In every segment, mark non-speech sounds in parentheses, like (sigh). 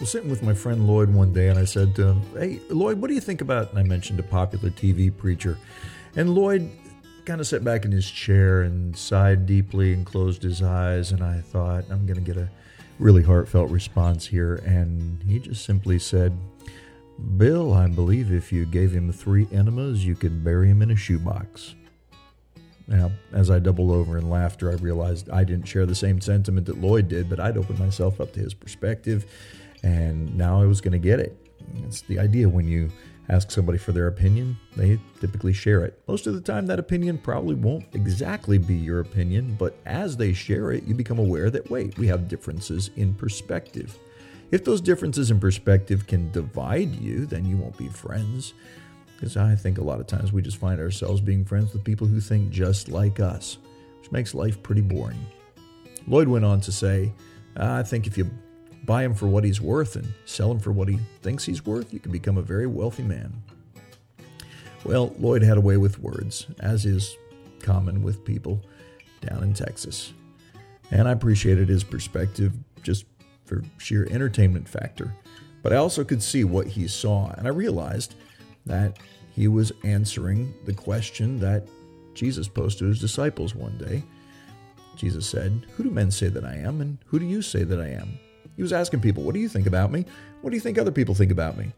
was sitting with my friend Lloyd one day and I said to him, Hey, Lloyd, what do you think about? And I mentioned a popular TV preacher. And Lloyd kind of sat back in his chair and sighed deeply and closed his eyes. And I thought, I'm going to get a really heartfelt response here. And he just simply said, Bill, I believe if you gave him three enemas, you could bury him in a shoebox. Now, as I doubled over in laughter, I realized I didn't share the same sentiment that Lloyd did, but I'd opened myself up to his perspective, and now I was going to get it. It's the idea when you ask somebody for their opinion, they typically share it. Most of the time, that opinion probably won't exactly be your opinion, but as they share it, you become aware that, wait, we have differences in perspective. If those differences in perspective can divide you, then you won't be friends. Because I think a lot of times we just find ourselves being friends with people who think just like us, which makes life pretty boring. Lloyd went on to say, I think if you buy him for what he's worth and sell him for what he thinks he's worth, you can become a very wealthy man. Well, Lloyd had a way with words, as is common with people down in Texas. And I appreciated his perspective just for sheer entertainment factor. But I also could see what he saw, and I realized that he was answering the question that Jesus posed to his disciples one day. Jesus said, Who do men say that I am, and who do you say that I am? He was asking people, What do you think about me? What do you think other people think about me?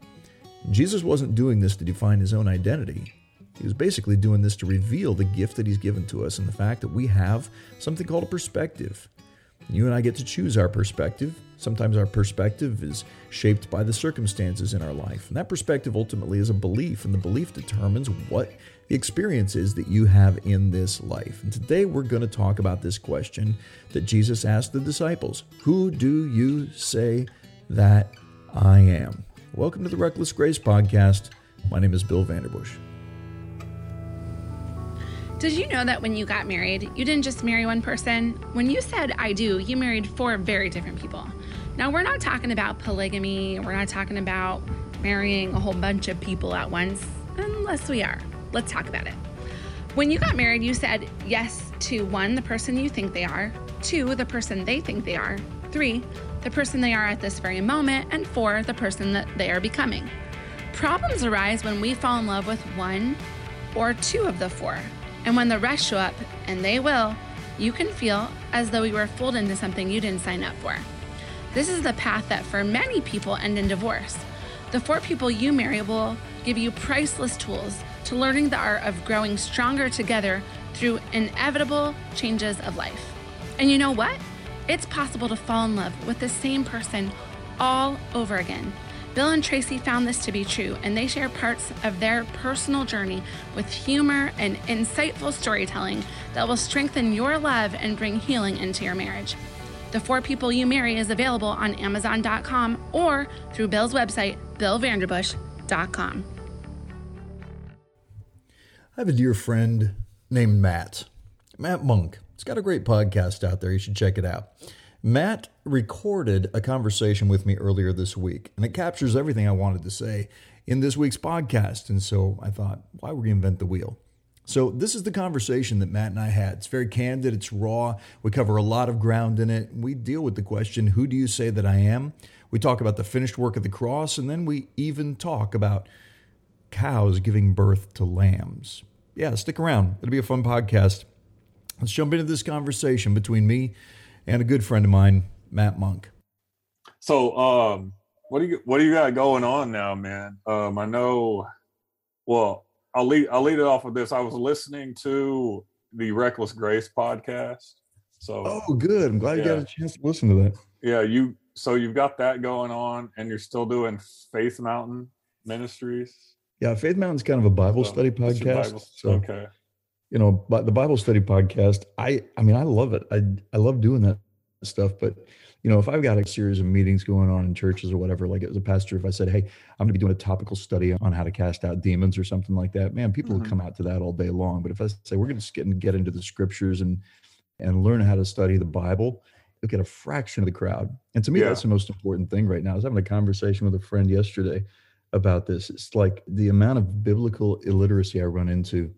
Jesus wasn't doing this to define his own identity. He was basically doing this to reveal the gift that he's given to us and the fact that we have something called a perspective. You and I get to choose our perspective. Sometimes our perspective is shaped by the circumstances in our life. And that perspective ultimately is a belief, and the belief determines what the experience is that you have in this life. And today we're going to talk about this question that Jesus asked the disciples Who do you say that I am? Welcome to the Reckless Grace Podcast. My name is Bill Vanderbush. Did you know that when you got married, you didn't just marry one person? When you said I do, you married four very different people. Now, we're not talking about polygamy, we're not talking about marrying a whole bunch of people at once, unless we are. Let's talk about it. When you got married, you said yes to one, the person you think they are, two, the person they think they are, three, the person they are at this very moment, and four, the person that they are becoming. Problems arise when we fall in love with one or two of the four. And when the rest show up, and they will, you can feel as though you were fooled into something you didn't sign up for. This is the path that for many people end in divorce. The four people you marry will give you priceless tools to learning the art of growing stronger together through inevitable changes of life. And you know what? It's possible to fall in love with the same person all over again Bill and Tracy found this to be true, and they share parts of their personal journey with humor and insightful storytelling that will strengthen your love and bring healing into your marriage. The Four People You Marry is available on Amazon.com or through Bill's website, BillVanderbush.com. I have a dear friend named Matt, Matt Monk. He's got a great podcast out there. You should check it out. Matt recorded a conversation with me earlier this week, and it captures everything I wanted to say in this week's podcast. And so I thought, why reinvent the wheel? So, this is the conversation that Matt and I had. It's very candid, it's raw. We cover a lot of ground in it. We deal with the question, Who do you say that I am? We talk about the finished work of the cross, and then we even talk about cows giving birth to lambs. Yeah, stick around. It'll be a fun podcast. Let's jump into this conversation between me and a good friend of mine, Matt Monk. So, um, what do you what do you got going on now, man? Um, I know. Well, I'll lead I'll lead it off with this. I was listening to the Reckless Grace podcast. So, oh, good. I'm glad yeah. you got a chance to listen to that. Yeah, you. So you've got that going on, and you're still doing Faith Mountain Ministries. Yeah, Faith Mountain's kind of a Bible so, study podcast. Bible, so, okay you know, but the Bible study podcast, I I mean, I love it. I I love doing that stuff. But you know, if I've got a series of meetings going on in churches or whatever, like as a pastor, if I said, "Hey, I'm going to be doing a topical study on how to cast out demons" or something like that, man, people mm-hmm. will come out to that all day long. But if I say we're going to get and get into the scriptures and and learn how to study the Bible, you'll get a fraction of the crowd. And to me, yeah. that's the most important thing right now. I was having a conversation with a friend yesterday about this. It's like the amount of biblical illiteracy I run into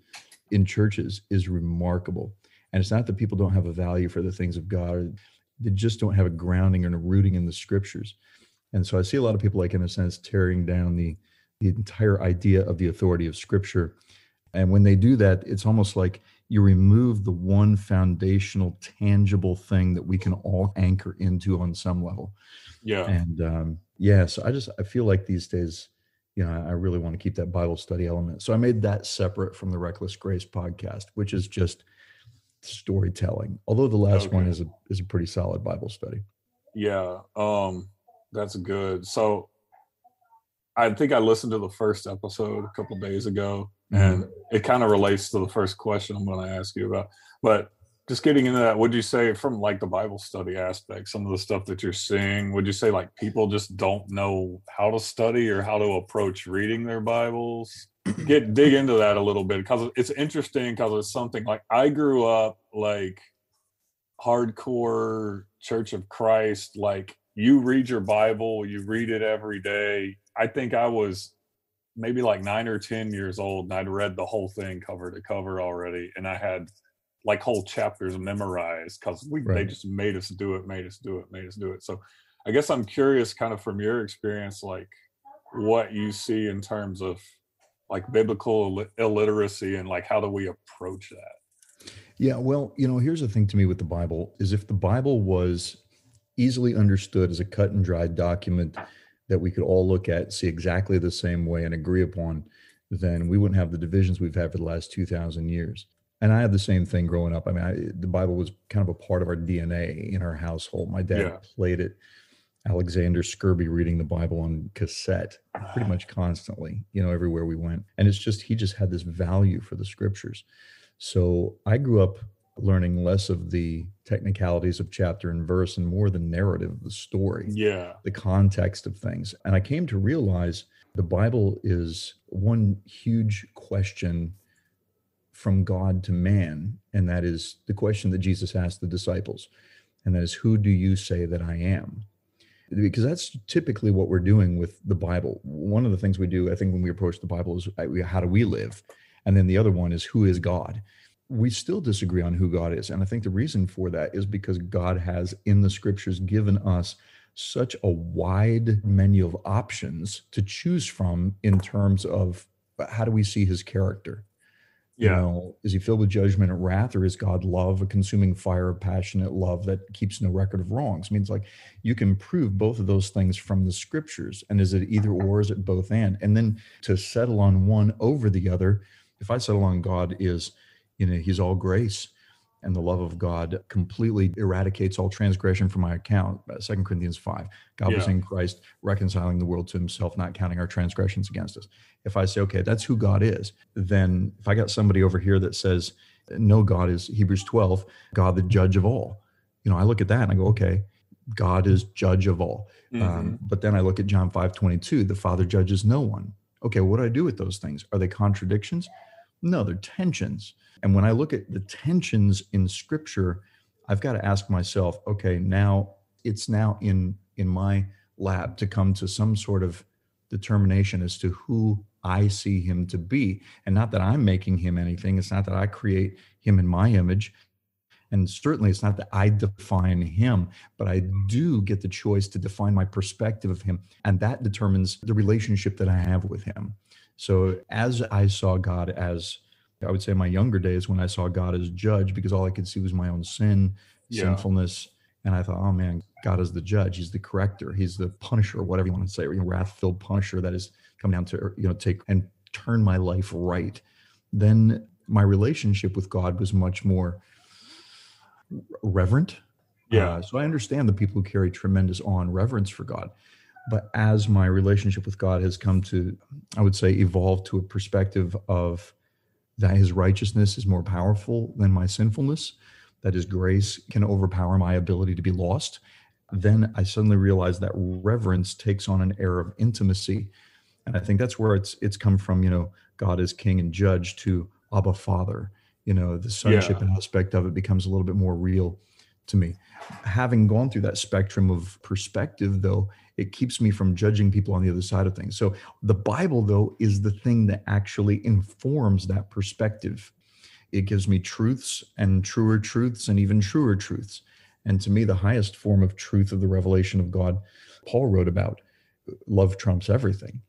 in churches is remarkable. And it's not that people don't have a value for the things of God, or they just don't have a grounding and a rooting in the scriptures. And so I see a lot of people, like in a sense, tearing down the the entire idea of the authority of Scripture. And when they do that, it's almost like you remove the one foundational, tangible thing that we can all anchor into on some level. Yeah. And um, yeah, so I just I feel like these days, you know, I really want to keep that Bible study element. So I made that separate from the Reckless Grace podcast, which is just storytelling. Although the last Okay. one is a is a pretty solid Bible study. Yeah, um, that's good. So I think I listened to the first episode a couple days ago, and it kind of relates to the first question I'm going to ask you about. But just getting into that, would you say from like the Bible study aspect, some of the stuff that you're seeing, would you say like people just don't know how to study or how to approach reading their Bibles? Get (clears throat) dig into that a little bit because it's interesting because it's something like I grew up like hardcore Church of Christ, like you read your Bible, you read it every day. I think I was maybe like nine or 10 years old and I'd read the whole thing cover to cover already. And I had like whole chapters memorized because we they just made us do it, made us do it, made us do it. So I guess I'm curious kind of from your experience, like what you see in terms of like biblical illi- illiteracy and like how do we approach that? Yeah, well, you know, here's the thing to me with the Bible is if the Bible was easily understood as a cut and dried document that we could all look at, see exactly the same way and agree upon, then we wouldn't have the divisions we've had for the last 2000 years. And I had the same thing growing up. I mean, I, the Bible was kind of a part of our DNA in our household. My dad Yeah. played it. Alexander Scourby reading the Bible on cassette pretty much constantly, you know, everywhere we went. And it's just, he just had this value for the scriptures. So I grew up learning less of the technicalities of chapter and verse and more the narrative of the story, Yeah. the context of things. And I came to realize the Bible is one huge question from God to man. And that is the question that Jesus asked the disciples. And that is, Who do you say that I am? Because that's typically what we're doing with the Bible. One of the things we do, I think, when we approach the Bible is uh, how do we live? And then the other one is, Who is God? we still disagree on who God is. And I think the reason for that is because God has in the scriptures given us such a wide menu of options to choose from in terms of how do we see his character? You Yeah. know, is he filled with judgment and wrath, or is God love, a consuming fire of passionate love that keeps no record of wrongs? I mean, it's like you can prove both of those things from the scriptures. And is it either or, is it both and? And then to settle on one over the other, if I settle on God is, you know, he's all grace and the love of God completely eradicates all transgression from my account. Uh, Second Corinthians 5. God was in Christ, reconciling the world to himself, not counting our transgressions against us. If I say, okay, that's who God is, then if I got somebody over here that says, no, God is Hebrews 12, God the judge of all. You know, I look at that and I go, okay, God is judge of all. Mhm. Um, but then I look at John 5 22, the Father judges no one. Okay, what do I do with those things? Are they contradictions? No, they're tensions. And when I look at the tensions in scripture, I've got to ask myself, okay, now it's now in in my lap to come to some sort of determination as to who I see him to be. And not that I'm making him anything. It's not that I create him in my image. And certainly it's not that I define him, but I do get the choice to define my perspective of him. And that determines the relationship that I have with him. So as I saw God as, I would say, my younger days when I saw God as judge, because all I could see was my own sin, Yeah. sinfulness. And I thought, oh man, God is the judge. He's the corrector. He's the punisher, whatever you want to say, or, you know, wrath-filled punisher that is come down to, you know, take and turn my life right. Then my relationship with God was much more reverent. Yeah. Uh, so I understand the people who carry tremendous awe and reverence for God. But as my relationship with God has come to, I would say, evolve to a perspective of that his righteousness is more powerful than my sinfulness, that his grace can overpower my ability to be lost, then I suddenly realize that reverence takes on an air of intimacy. And I think that's where it's it's come from, you know, God is king and judge to Abba Father. You know, the sonship Yeah. aspect of it becomes a little bit more real to me. Having gone through that spectrum of perspective, though, it keeps me from judging people on the other side of things. So the Bible, though, is the thing that actually informs that perspective. It gives me truths and truer truths and even truer truths. And to me, the highest form of truth of the revelation of God Paul wrote about. Love trumps everything.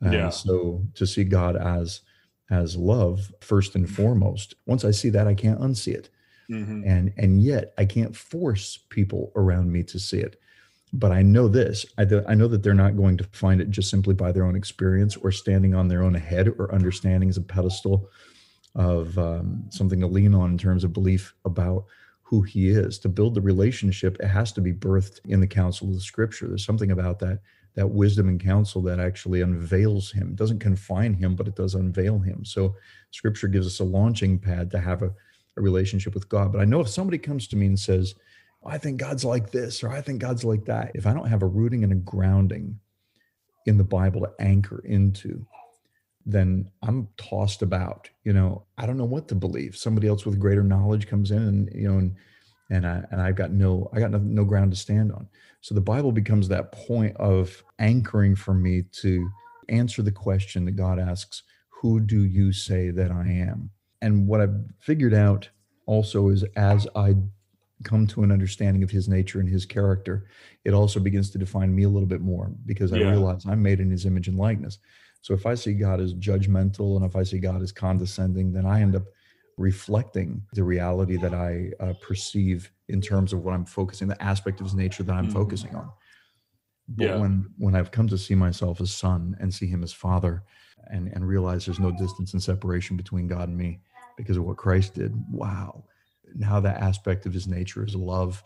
And Yeah. So to see God as as love first and foremost. Once I see that, I can't unsee it Mhm. and and yet I can't force people around me to see it. But I know this: I, th- I know that they're not going to find it just simply by their own experience or standing on their own head or understanding as a pedestal of um, something to lean on in terms of belief about who He is. To build the relationship, it has to be birthed in the counsel of the Scripture. There's something about that that wisdom and counsel that actually unveils Him. It doesn't confine Him, but it does unveil Him. So Scripture gives us a launching pad to have a a relationship with God. But I know if somebody comes to me and says, I think God's like this, or I think God's like that, if I don't have a rooting and a grounding in the Bible to anchor into, then I'm tossed about. You know, I don't know what to believe. Somebody else with greater knowledge comes in and, you know, and and I and I've got no I got no, no ground to stand on. So the Bible becomes that point of anchoring for me to answer the question that God asks, who do you say that I am? And what I've figured out also is as I come to an understanding of his nature and his character, it also begins to define me a little bit more because I Yeah. realize I'm made in his image and likeness. So if I see God as judgmental and if I see God as condescending, then I end up reflecting the reality that I uh, perceive in terms of what I'm focusing, the aspect of his nature that I'm Mhm. focusing on. But Yeah. when when I've come to see myself as son and see him as father and and realize there's no distance and separation between God and me because of what Christ did, wow. Now that aspect of his nature is love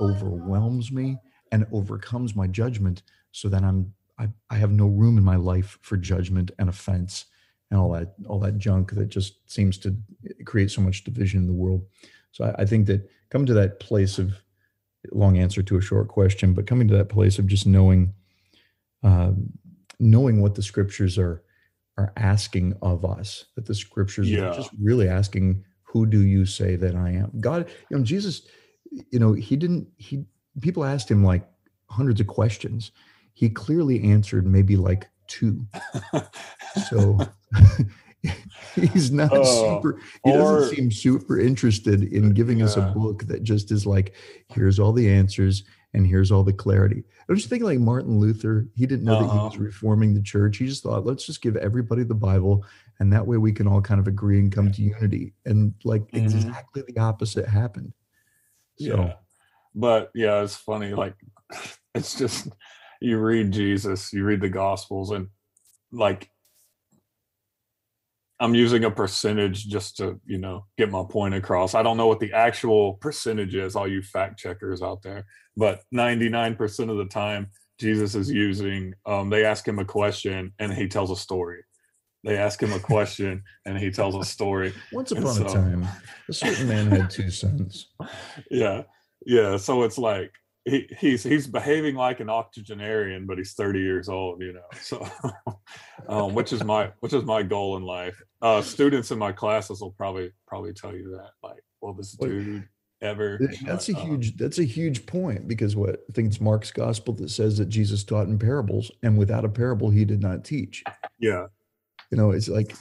overwhelms me and overcomes my judgment so that I'm I, I have no room in my life for judgment and offense and all that all that junk that just seems to create so much division in the world. So I, I think that coming to that place of long answer to a short question, but coming to that place of just knowing um, knowing what the scriptures are are asking of us, that the scriptures Yeah. are just really asking, who do you say that I am? God, you know, Jesus, you know, he didn't he people asked him like hundreds of questions. He clearly answered maybe like two. (laughs) So (laughs) he's not Oh, super he or- doesn't seem super interested in giving us a book that just is like here's all the answers and here's all the clarity don't you think like martin luther he didn't know that he was Uh-huh. reforming the church he just thought let's just give everybody the bible and that way we can all kind of agree and come to unity. And like Mhm. exactly the opposite happened. So yeah. But yeah it's funny like (laughs) it's just you read jesus you read the gospels and like i'm using a percentage just to you know get my point across. I don't know what the actual percentage is all you fact checkers out there but 99% of the time jesus is using um, they ask him a question and he tells a story they ask him a question and he tells a story. Once upon a time a certain man had two sons. Yeah yeah so it's like he, he's he's behaving like an octogenarian but he's 30 years old you know so (laughs) um, which is my which is my goal in life. Uh students in my classes will probably probably tell you that like well this dude ever That's a but, uh, huge that's a huge point because what I think it's Mark's gospel that says that Jesus taught in parables and without a parable he did not teach. yeah You know, it's like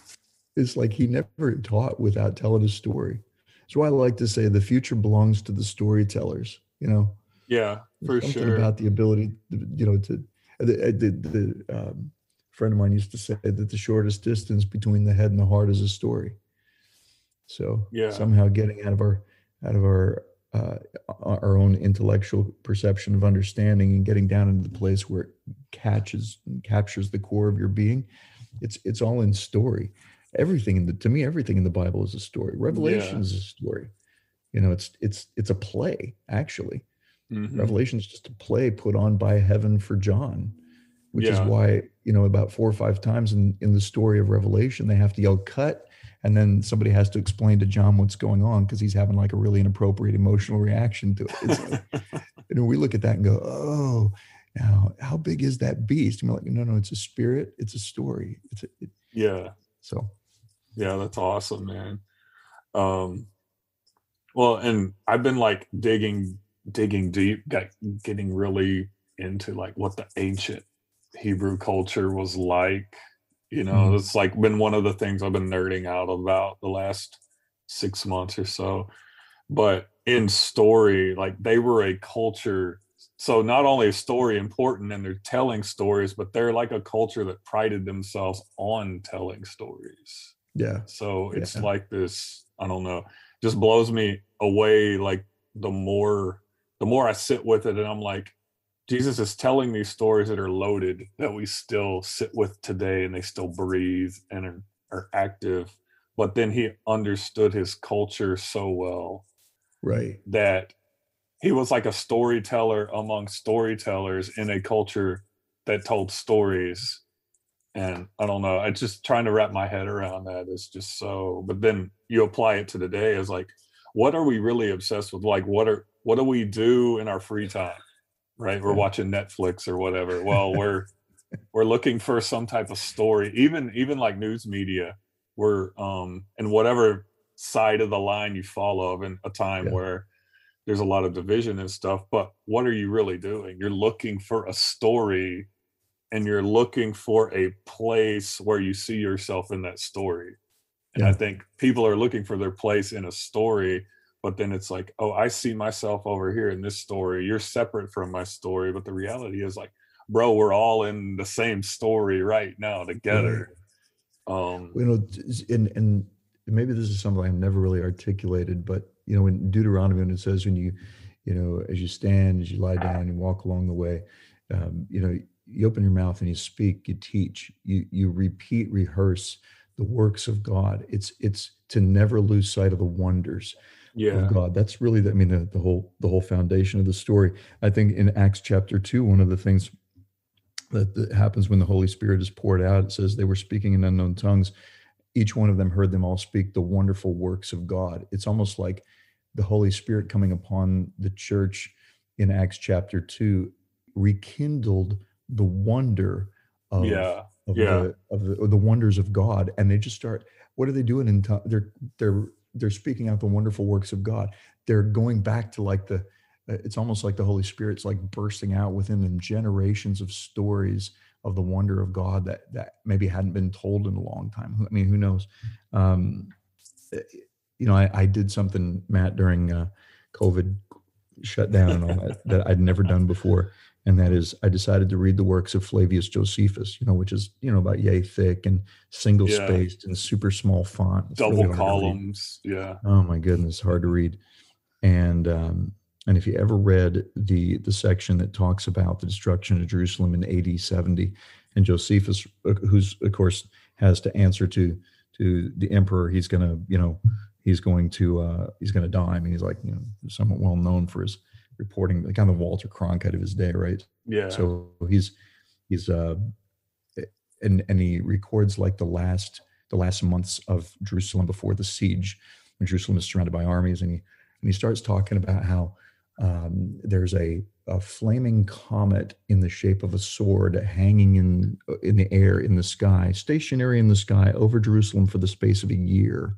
it's like he never taught without telling a story. That's why I like to say the future belongs to the storytellers. You know, yeah for something sure about the ability, to, you know, to the, the, the um, friend of mine used to say that the shortest distance between the head and the heart is a story. So Yeah. somehow getting out of our out of our uh, our own intellectual perception of understanding and getting down into the place where it catches captures the core of your being. It's it's all in story. Everything in the to me, everything in the Bible is a story. Revelation Yeah. is a story. You know, it's it's it's a play actually. Mhm. Revelation is just a play put on by heaven for John, which is why, you know, about four or five times in, in the story of Revelation, they have to yell cut. And then somebody has to explain to John what's going on because he's having like a really inappropriate emotional reaction to it. It's like, (laughs) you know, we look at that and go, oh, now how big is that beast? And we're like, no, no, it's a spirit. It's a story. It's a, it, yeah so Yeah, that's awesome, man. Um, well, and I've been like digging, digging deep, got, getting really into like what the ancient Hebrew culture was like. You know, Mhm. it's like been one of the things I've been nerding out about the last six months or so. But in story, like they were a culture so not only is story important and they're telling stories, but they're like a culture that prided themselves on telling stories. Yeah. So it's Yeah. like this, I don't know, just blows me away like the more the more I sit with it and I'm like, Jesus is telling these stories that are loaded that we still sit with today and they still breathe and are, are active. But then he understood his culture so well Right. that he was like a storyteller among storytellers in a culture that told stories. And i don't know i just trying to wrap my head around that is just so but then you apply it to the day as like what are we really obsessed with? Like what are what do we do in our free time right? We're watching netflix or whatever. Well we're (laughs) we're looking for some type of story. Even even like news media we're um in whatever side of the line you follow of in a time Yeah. where there's a lot of division and stuff but what are you really doing? You're looking for a story and you're looking for a place where you see yourself in that story. And i think people are looking for their place in a story but then it's like oh i see myself over here in this story. You're separate from my story. But the reality is like bro we're all in the same story right now together. Um you know and and maybe this is something i've never really articulated but you know in deuteronomy when it says when you you know as you stand as you lie down you walk along the way um, you know you open your mouth and you speak you teach you you repeat rehearse the works of god it's it's to never lose sight of the wonders yeah of God. That's really, the, I mean, the, the whole the whole foundation of the story. I think in Acts chapter two, one of the things that, that happens when the Holy Spirit is poured out, it says they were speaking in unknown tongues. Each one of them heard them all speak the wonderful works of God. It's almost like the Holy Spirit coming upon the church in Acts chapter two rekindled the wonder of yeah of Yeah. the of the, of the wonders of God, and they just start. What are they doing in tongue? They're they're they're speaking out the wonderful works of God. They're going back to like the. It's almost like the Holy Spirit's like bursting out within them generations of stories of the wonder of God that that maybe hadn't been told in a long time. I mean, who knows? Um, you know, I, I did something, Matt, during uh, COVID shutdown and all that (laughs) that I'd never done before and that is I decided to read the works of Flavius Josephus, you know, which is you know about yay thick and single Yeah. spaced and super small font, It's double read. columns yeah Oh my goodness, hard to read. And um, and if you ever read the the section that talks about the destruction of Jerusalem in AD 70, and Josephus, uh, who's of course has to answer to to the emperor, he's gonna you know he's going to uh, he's gonna die. I mean, he's like you know somewhat well known for his reporting, the kind of Walter Cronkite of his day, right? yeah So he's he's uh and and he records like the last the last months of Jerusalem before the siege, when Jerusalem is surrounded by armies, and he and he starts talking about how um, there's a a flaming comet in the shape of a sword hanging in in the air in the sky, stationary in the sky over Jerusalem for the space of a year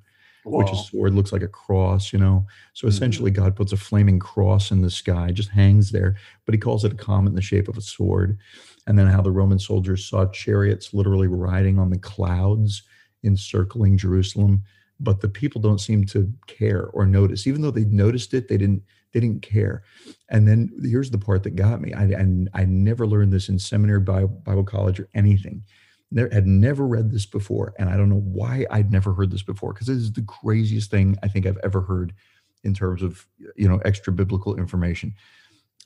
which a sword looks like a cross, you know. So Mhm. essentially, God puts a flaming cross in the sky, just hangs there, but he calls it a comet in the shape of a sword. And then how the Roman soldiers saw chariots literally riding on the clouds, encircling Jerusalem, but the people don't seem to care or notice. Even though they noticed it, they didn't. They didn't care. And then here's the part that got me. I I, I never learned this in seminary, Bible, Bible college, or anything. Never, had never read this before and i don't know why i'd never heard this before because this is the craziest thing i think i've ever heard in terms of you know extra biblical information.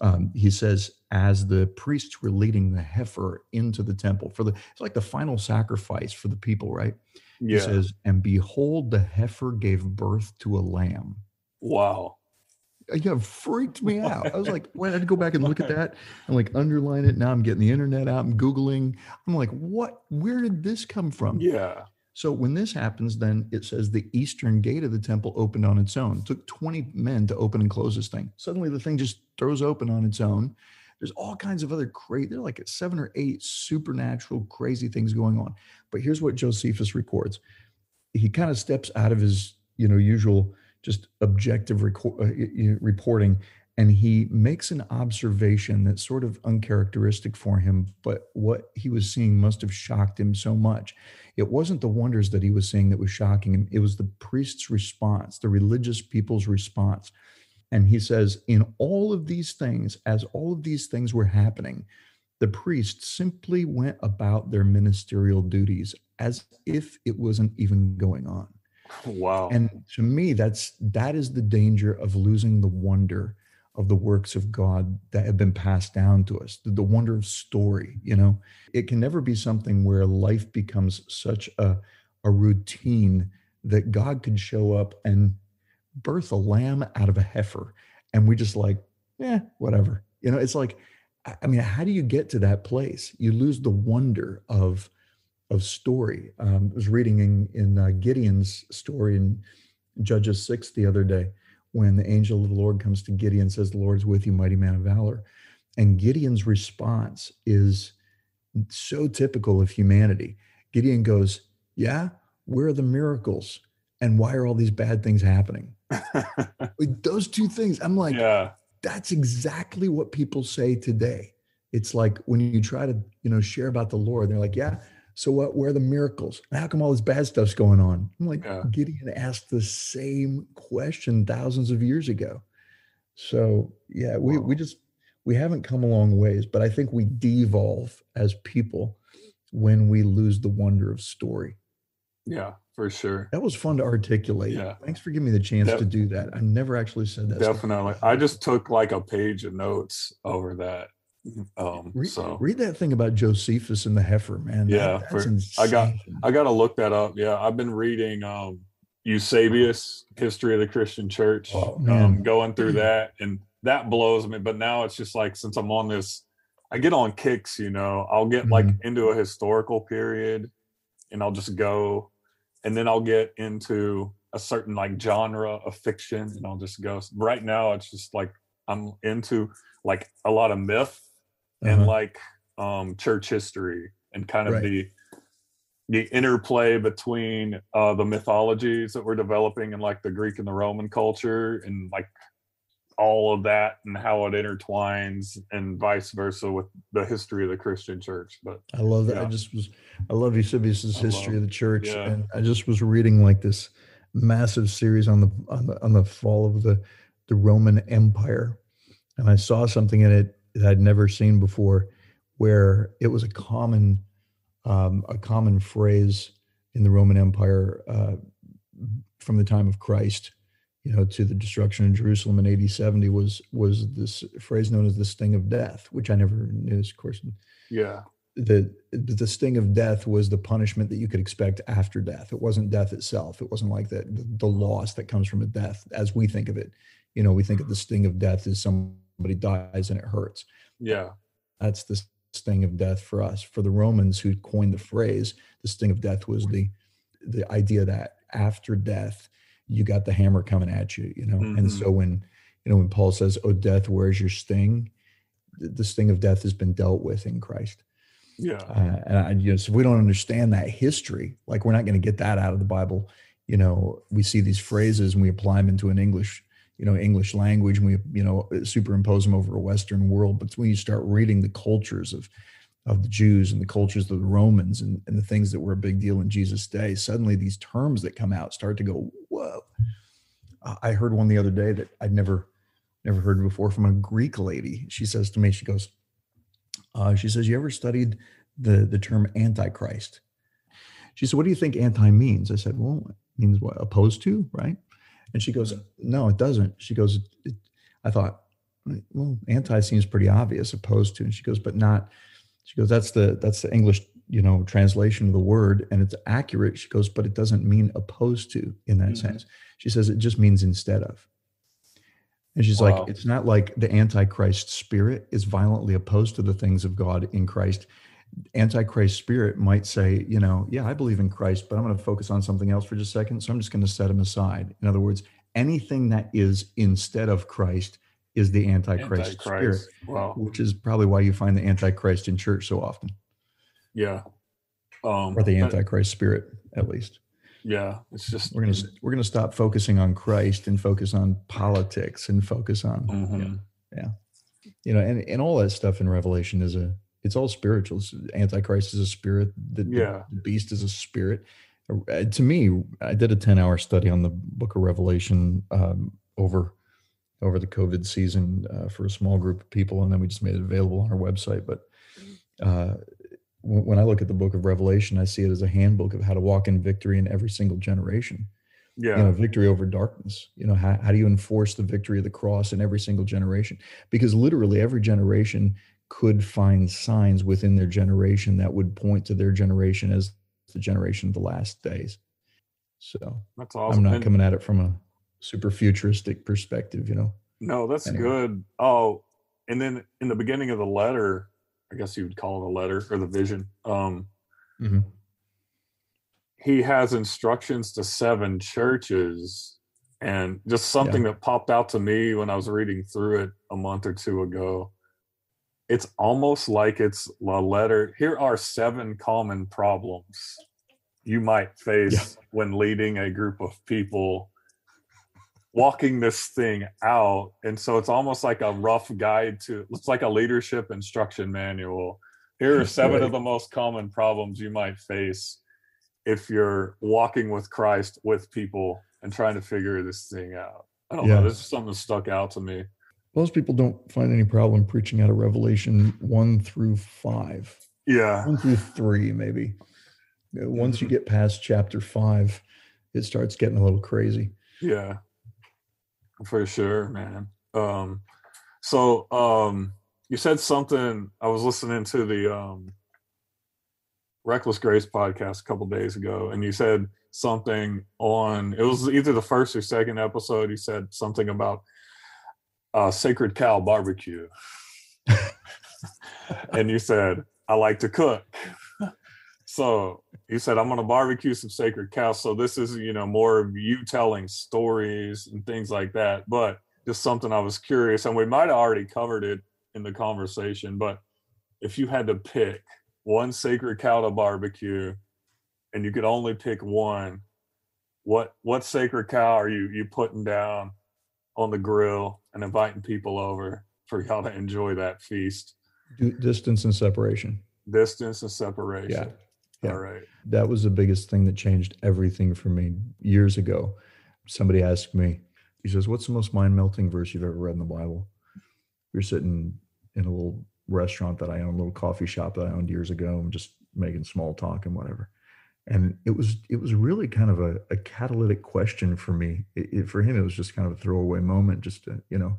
Um, he says as the priests were leading the heifer into the temple for the it's like the final sacrifice for the people right? He says and behold the heifer gave birth to a lamb. Wow Uh, yeah, it freaked me (laughs) out. I was like, when I had to go back and look at that and like underline it. Now I'm getting the internet out. I'm Googling. I'm like, what? Where did this come from? yeah So when this happens, then it says the eastern gate of the temple opened on its own. It took 20 men to open and close this thing. Suddenly the thing just throws open on its own. There's all kinds of other crazy, there are like seven or eight supernatural crazy things going on. But here's what Josephus records. He kind of steps out of his, you know, usual just objective uh, reporting and he makes an observation that's sort of uncharacteristic for him but what he was seeing must have shocked him so much it wasn't the wonders that he was seeing that was shocking him it was the priest's response the religious people's response And he says, in all of these things, as all of these things were happening, the priests simply went about their ministerial duties as if it wasn't even going on. Wow. And to me, that's that is the danger of losing the wonder of the works of God that have been passed down to us, the, the wonder of story. You know, it can never be something where life becomes such a, a routine that God could show up and birth a lamb out of a heifer. And we just like, yeah, whatever. You know, it's like, I mean, how do you get to that place? You lose the wonder of of story. Um, I was reading in, in uh, Gideon's story in Judges 6 the other day when the angel of the Lord comes to Gideon and says, The Lord is with you, mighty man of valor. And Gideon's response is so typical of humanity. Gideon goes, Yeah, where are the miracles? And why are all these bad things happening? (laughs) like those two things, I'm like, yeah. that's exactly what people say today. It's like when you try to, you know, share about the Lord, they're like, yeah, so what? Where are the miracles? How come all this bad stuff's going on? I'm like, yeah. Gideon asked the same question thousands of years ago. So yeah, we wow. we just we haven't come a long ways, but I think we devolve as people when we lose the wonder of story. Yeah, for sure. That was fun to articulate. Yeah. Thanks for giving me the chance to do that. I never actually said that. Definitely. Stuff. I just took like a page of notes over that um, read, so read that thing about Josephus and the heifer, man. Yeah, that, for, I got I got to look that up. Yeah, I've been reading um, Eusebius, History of the Christian Church, oh, um, going through (clears throat) that, and that blows me. But now it's just like since I'm on this, I get on kicks. You know, I'll get mm-hmm. like into a historical period, and I'll just go, and then I'll get into a certain like genre of fiction, and I'll just go. Right now, it's just like I'm into like a lot of myth uh-huh. and like um, church history and kind of right. the the interplay between uh, the mythologies that we're developing in like the Greek and the Roman culture and like all of that and how it intertwines and vice versa with the history of the Christian church. But I love that. Yeah. I just was I love Eusebius's history love, of the church. Yeah. And I just was reading like this massive series on the on the on the fall of the the Roman Empire. And I saw something in it that I'd never seen before, where it was a common um, a common phrase in the Roman Empire uh, from the time of Christ, you know, to the destruction of Jerusalem in AD 70 was was this phrase known as the sting of death, which I never knew. Of course, yeah. The the sting of death was the punishment that you could expect after death. It wasn't death itself. It wasn't like that the loss that comes from a death as we think of it. You know, we think of the sting of death as some somebody dies and it hurts. Yeah. That's the sting of death for us. For the Romans who coined the phrase, the sting of death was the the idea that after death, you got the hammer coming at you, you know. Mm-hmm. And so when you know when Paul says, "Oh death, where's your sting?" The sting of death has been dealt with in Christ. Yeah. Uh, and I, you know, so if we don't understand that history, like we're not going to get that out of the Bible. You know, we see these phrases and we apply them into an English you know english language and we you know superimpose them over a western world. But when you start reading the cultures of of the jews and the cultures of the romans and, and the things that were a big deal in jesus day suddenly these terms that come out start to go whoa. I heard one the other day that i'd never never heard before from a greek lady. She says to me she goes uh, she says you ever studied the the term antichrist? She said what do you think anti means? I said well it means what opposed to right and she goes, no, it doesn't. She goes, it, I thought, well, anti seems pretty obvious, opposed to. And she goes, but not. She goes, that's the that's the English, you know, translation of the word, and it's accurate. She goes, but it doesn't mean opposed to in that mm-hmm. sense. She says it just means instead of. And she's wow. like, it's not like the Antichrist spirit is violently opposed to the things of God in Christ antichrist spirit might say you know yeah i believe in christ but i'm going to focus on something else for just a second so i'm just going to set him aside in other words anything that is instead of christ is the antichrist, antichrist. spirit wow. which is probably why you find the antichrist in church so often yeah um, or the antichrist spirit at least yeah it's just we're gonna we're gonna stop focusing on christ and focus on politics and focus on mm-hmm. yeah, yeah you know and, and all that stuff in revelation is a it's all spiritual. Antichrist is a spirit. The, yeah. the beast is a spirit. Uh, to me, I did a 10 hour study on the book of Revelation um, over over the COVID season uh, for a small group of people, and then we just made it available on our website. But uh, when I look at the book of Revelation, I see it as a handbook of how to walk in victory in every single generation. Yeah. You know, victory over darkness. You know, how, how do you enforce the victory of the cross in every single generation? Because literally every generation could find signs within their generation that would point to their generation as the generation of the last days. So that's awesome. I'm not coming at it from a super futuristic perspective, you know. No, that's Anyway. good. Oh, and then in the beginning of the letter, I guess you would call it a letter or the vision. Um, Mhm. he has instructions to seven churches, and just something that popped out to me when I was reading through it a month or two ago. It's almost like it's a letter. Here are seven common problems you might face when leading a group of people walking this thing out. And so it's almost like a rough guide to it's like a leadership instruction manual. Here are (laughs) seven of the most common problems you might face if you're walking with christ with people and trying to figure this thing out. I don't Yeah. know this is something that stuck out to me Most people don't find any problem preaching out of Revelation one through five, yeah one through three, maybe. Once you get past chapter five, it starts getting a little crazy. Yeah, for sure, man. Um, so um, you said something. I was listening to the um, Reckless Grace podcast a couple days ago, and you said something on. It was either the first or second episode. You said something about uh, sacred cow barbecue, and you said I like to cook. So you said I'm going to barbecue some sacred cows. So this is you know more of you telling stories and things like that. But just something I was curious, and we might have already covered it in the conversation. But if you had to pick one sacred cow to barbecue, and you could only pick one, what what sacred cow are you you putting down on the grill and inviting people over for y'all to enjoy that feast? Distance and separation. Distance and separation. Yeah. Yeah. All right. That was the biggest thing that changed everything for me years ago. Somebody asked me, he says, What's the most mind melting verse you've ever read in the Bible? We were sitting in a little restaurant that I owned, a little coffee shop that I owned years ago, and just making small talk and whatever. And it was it was really kind of a, a catalytic question for me. It, it- for him, it was just kind of a throwaway moment, just to you know,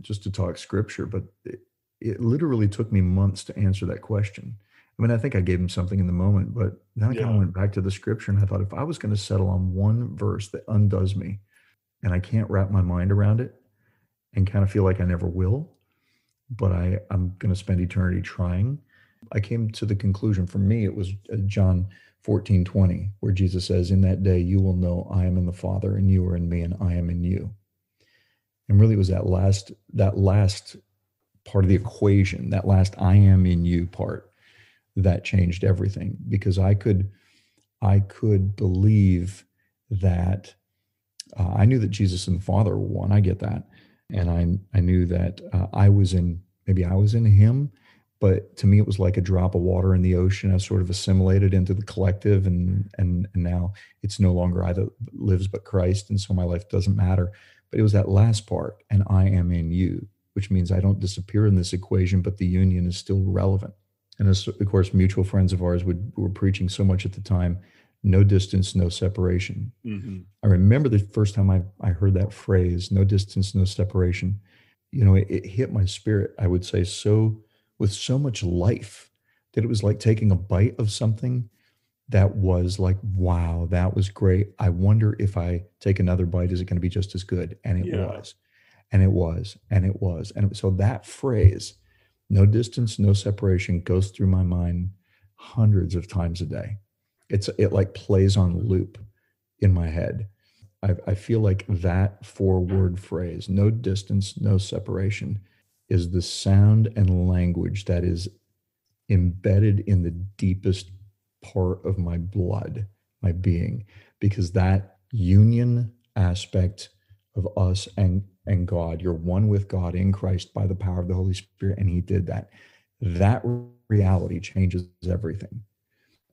just to talk scripture. But it, it literally took me months to answer that question. I mean, I think I gave him something in the moment, but then I kind of went back to the scripture and I thought if I was going to settle on one verse that undoes me and I can't wrap my mind around it and kind of feel like I never will, but I, I'm going to spend eternity trying, I came to the conclusion for me, it was uh, John 14, 20, where Jesus says, In that day you will know I am in the Father and you are in me and I am in you. And really it was that last, that last part of the equation, that last I am in you part that changed everything because I could I could believe that uh, I knew that Jesus and the Father were one. I get that, and I I knew that uh, I was in maybe I was in Him, but to me it was like a drop of water in the ocean. I sort of assimilated into the collective, and and and now it's no longer I that lives but Christ, and so my life doesn't matter. But it was that last part, and I am in you, which means I don't disappear in this equation, but the union is still relevant. And as, of course, mutual friends of ours would were preaching so much at the time no distance, no separation. hmm I remember the first time I, I heard that phrase, no distance, no separation. You know, it, it hit my spirit, I would say, so with so much life that it was like taking a bite of something that was like, wow, that was great. I wonder if I take another bite, is it going to be just as good? And it Yeah. was. And it was. And it was. And so that phrase, no distance, no separation, goes through my mind hundreds of times a day. It's it like plays on loop in my head. I, I feel like that four word phrase, no distance, no separation, is the sound and language that is embedded in the deepest part of my blood, my being, because that union aspect of us and, and God, you're one with God in Christ by the power of the Holy Spirit, and He did that. That reality changes everything.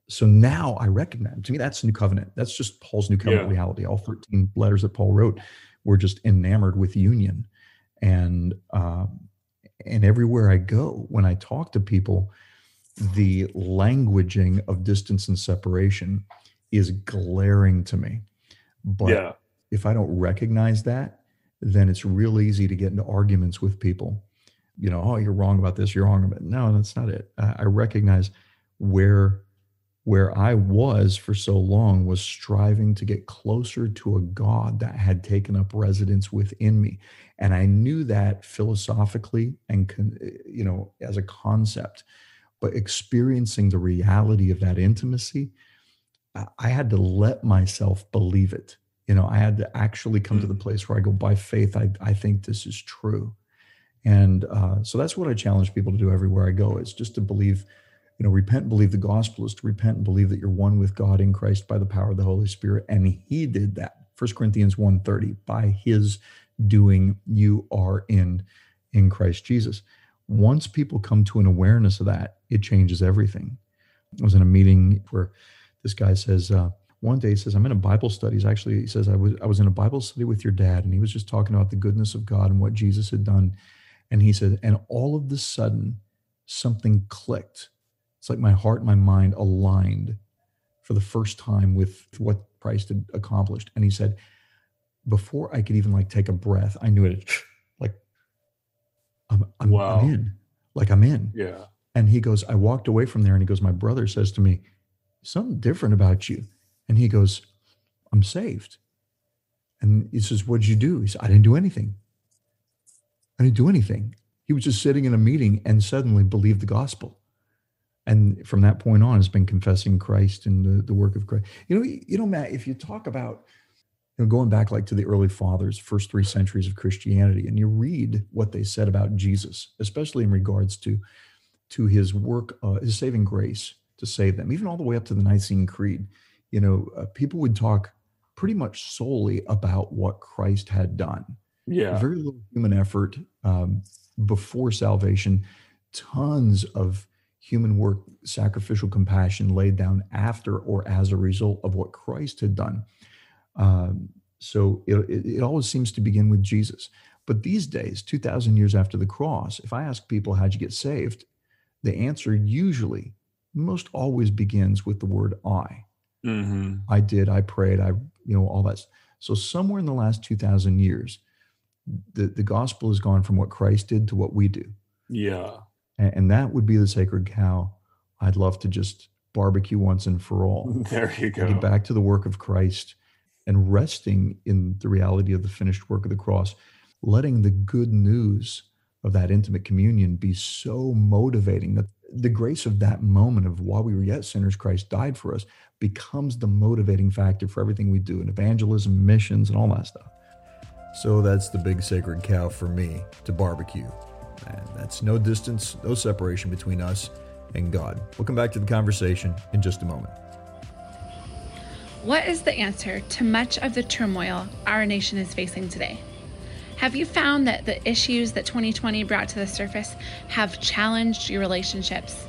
So now I recognize to me that's new covenant. That's just Paul's new covenant Yeah. reality. All 13 letters that Paul wrote we're just enamored with union. And um, and everywhere I go, when I talk to people, the languaging of distance and separation is glaring to me. But Yeah. if I don't recognize that, then it's real easy to get into arguments with people. You know, oh, you're wrong about this. You're wrong about it. No, that's not it. I, I recognize where where I was for so long was striving to get closer to a God that had taken up residence within me, and I knew that philosophically and con, you know as a concept, but experiencing the reality of that intimacy, I- I had to let myself believe it. You know i had to actually come to the place where i go by faith i, I think this is true. And uh, so that's what i challenge people to do everywhere i go is just to believe you know repent and believe the gospel is to repent and believe that you're one with god in christ by the power of the holy spirit. And he did that. 1 corinthians 1.30 by his doing you are in in christ jesus. Once people come to an awareness of that it changes everything. I was in a meeting where this guy says uh, one day he says i'm in a bible study. He's actually he says i was i was in a bible study with your dad and he was just talking about the goodness of god and what jesus had done. And he said and all of the sudden something clicked it's like my heart and my mind aligned for the first time with what christ had accomplished and he said before i could even like take a breath i knew it (sniffs) like i'm, I'm, Wow. I'm in like i'm in Yeah. and he goes, I walked away from there and he goes, My brother says to me, something different about you. And he goes, I'm saved. And he says, What'd you do? He said, I didn't do anything. I didn't do anything. He was just sitting in a meeting and suddenly believed the gospel. And from that point on, has been confessing Christ and the, the work of Christ. You know, you know, Matt, if you talk about you know, going back like to the early fathers, first three centuries of Christianity, and you read what they said about Jesus, especially in regards to to his work, uh, his saving grace to save them, even all the way up to the Nicene Creed. You know, uh, people would talk pretty much solely about what Christ had done. Yeah. Very little human effort um, before salvation, tons of human work, sacrificial compassion laid down after or as a result of what Christ had done. Um, so it, it, always seems to begin with Jesus. But these days, 2,000 years after the cross, if I ask people, how'd you get saved? The answer usually, most always begins with the word I. hmm I did, I prayed, I, you know, all that. So somewhere in the last 2,000 years, the, the gospel has gone from what Christ did to what we do. Yeah. And, and that would be the sacred cow I'd love to just barbecue once and for all. (laughs) There you Get go. back to the work of Christ and resting in the reality of the finished work of the cross, letting the good news of that intimate communion be so motivating that the grace of that moment of while we were yet sinners, Christ died for us becomes the motivating factor for everything we do in evangelism, missions, and all that stuff. So that's the big sacred cow for me to barbecue. And that's no distance, no separation between us and God. We'll come back to the conversation in just a moment. What is the answer to much of the turmoil our nation is facing today? Have you found that the issues that 2020 brought to the surface have challenged your relationships?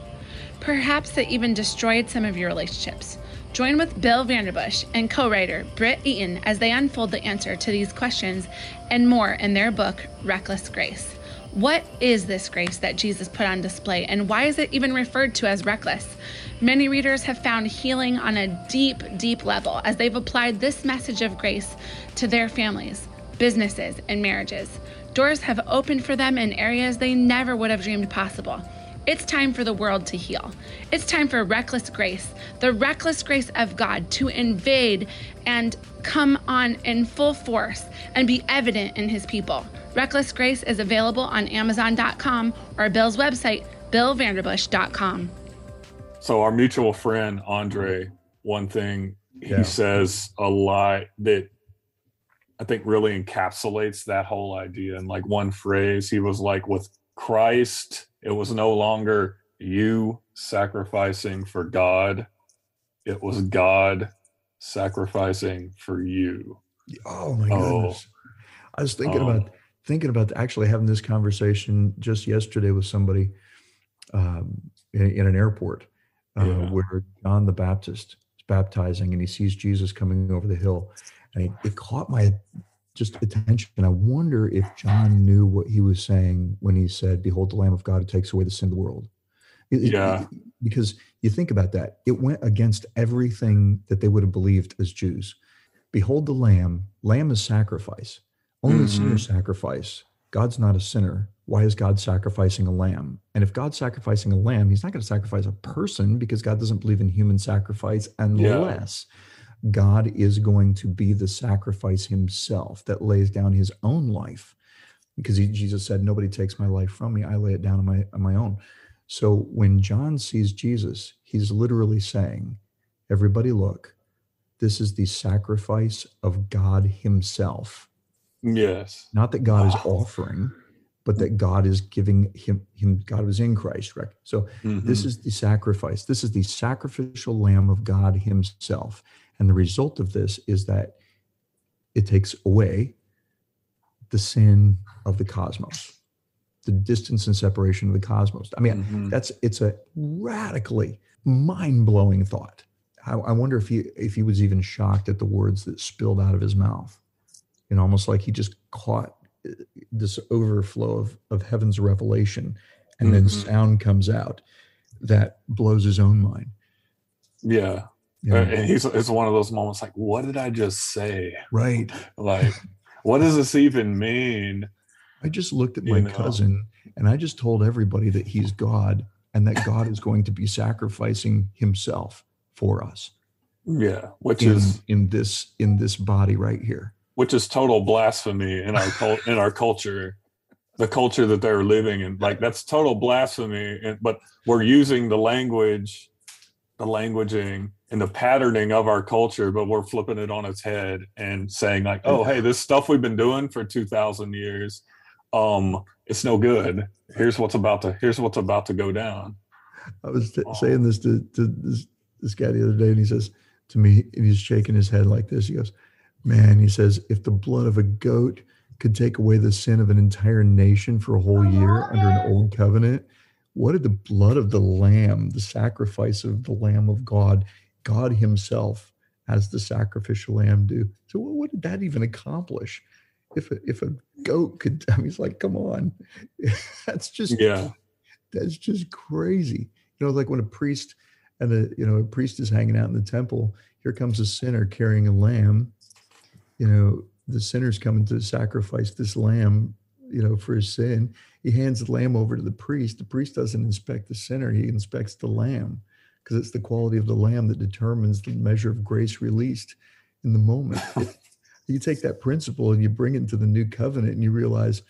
Perhaps they even destroyed some of your relationships. Join with Bill Vanderbush and co writer Britt Eaton as they unfold the answer to these questions and more in their book, Reckless Grace. What is this grace that Jesus put on display, and why is it even referred to as reckless? Many readers have found healing on a deep, deep level as they've applied this message of grace to their families, businesses, and marriages. Doors have opened for them in areas they never would have dreamed possible. It's time for the world to heal. It's time for reckless grace, the reckless grace of God to invade and come on in full force and be evident in his people. Reckless Grace is available on Amazon.com or Bill's website, billvanderbush.com. So our mutual friend Andre, one thing he Yeah. says a lot that I think really encapsulates that whole idea. in like one phrase, he was like, with Christ, it was no longer you sacrificing for God, it was God sacrificing for you. Oh my Oh. goodness. I was thinking Oh. about thinking about actually having this conversation just yesterday with somebody um, in, in an airport uh, Yeah. where John the Baptist is baptizing and he sees Jesus coming over the hill. And it, it caught my just attention. I wonder if John knew what he was saying when he said, Behold, the Lamb of God who takes away the sin of the world. yeah. because you think about that, it went against everything that they would have believed as Jews. Behold the Lamb. Lamb is sacrifice. Only mm-hmm. sinner sacrifice. God's not a sinner. Why is God sacrificing a lamb? And if God's sacrificing a lamb, he's not going to sacrifice a person because God doesn't believe in human sacrifice unless yeah. God is going to be the sacrifice himself that lays down his own life. Because he, Jesus said, Nobody takes my life from me. I lay it down on my, on my own. So when John sees Jesus, he's literally saying, Everybody look, this is the sacrifice of God himself. Yes. Not that God is offering, but that God is giving him, him God was in Christ, right? So mm-hmm. this is the sacrifice. This is the sacrificial lamb of God himself. And the result of this is that it takes away the sin of the cosmos, the distance and separation of the cosmos. I mean, mm-hmm. that's it's a radically mind-blowing thought. I, I wonder if he if he was even shocked at the words that spilled out of his mouth. Know, almost like he just caught this overflow of, of heaven's revelation. And mm-hmm. then sound comes out that blows his own mind. Yeah. Yeah. and he's it's one of those moments like what did i just say? Right. (laughs) Like what does this even mean? I just looked at my you know? cousin and i just told everybody that he's god and that god is going to be sacrificing himself for us. Yeah which in, is in this in this body right here which is total blasphemy in our cult in our culture the culture that they're living in. Like that's total blasphemy and, but we're using the language the languaging and the patterning of our culture but we're flipping it on its head and saying like oh hey this stuff we've been doing for 2000 years um it's no good. Here's what's about to here's what's about to go down. I was t- saying this to, to this, this guy the other day and he says to me and he's shaking his head like this. He goes Man, he says, if the blood of a goat could take away the sin of an entire nation for a whole year under an old covenant, what did the blood of the lamb, the sacrifice of the lamb of God, God himself as the sacrificial lamb do? So what did that even accomplish? If a, if a goat could, (laughs) I mean, it's like, come on, (laughs) that's just yeah, that's just crazy. You know, like when a priest and a you know a priest is hanging out in the temple, here comes a sinner carrying a lamb, you know, the sinner's coming to sacrifice this lamb, you know, for his sin. He hands the lamb over to the priest. The priest doesn't inspect the sinner, he inspects the lamb because it's the quality of the lamb that determines the measure of grace released in the moment. (laughs) you take that principle and you bring it to the new covenant and you realize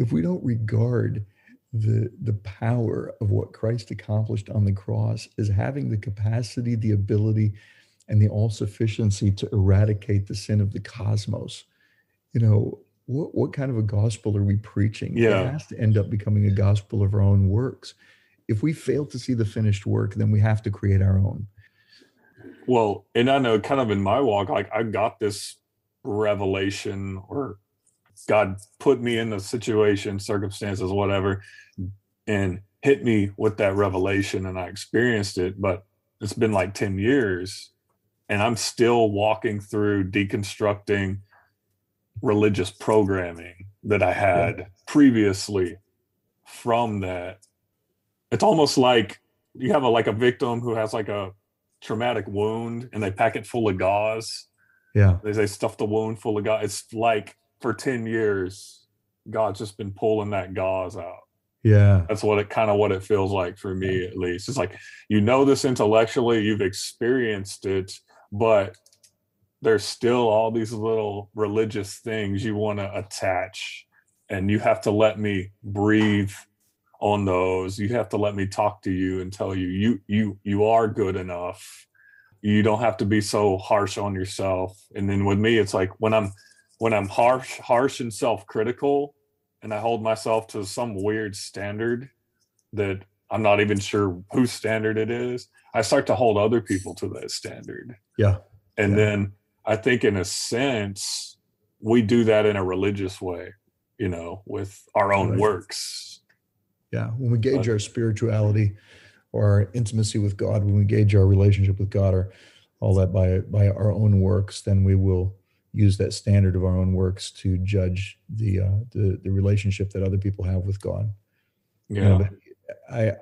if we don't regard the the power of what Christ accomplished on the cross as having the capacity, the ability, and the all sufficiency to eradicate the sin of the cosmos. You know, what, what kind of a gospel are we preaching? Yeah. It has to end up becoming a gospel of our own works. If we fail to see the finished work, then we have to create our own. Well, and I know kind of in my walk, like I got this revelation or God put me in the situation, circumstances, whatever, and hit me with that revelation and I experienced it. But it's been like 10 years and I'm still walking through deconstructing religious programming that I had yeah. previously from that. It's almost like you have a like a victim who has like a traumatic wound and they pack it full of gauze. Yeah. They say stuff the wound full of gauze. It's like for 10 years, God's just been pulling that gauze out. Yeah. That's what it kind of what it feels like for me at least. It's like you know this intellectually, you've experienced it, but there's still all these little religious things you want to attach and you have to let me breathe on those. You have to let me talk to you and tell you you you you are good enough. You don't have to be so harsh on yourself. And then with me it's like when i'm when i'm harsh harsh and self-critical and i hold myself to some weird standard that i'm not even sure whose standard it is i start to hold other people to that standard yeah. And yeah. then I think in a sense, we do that in a religious way, you know, with our own right. works. Yeah. When we gauge our spirituality or our intimacy with God, when we gauge our relationship with God or all that by by our own works, then we will use that standard of our own works to judge the uh, the, the relationship that other people have with God. Yeah. You know, I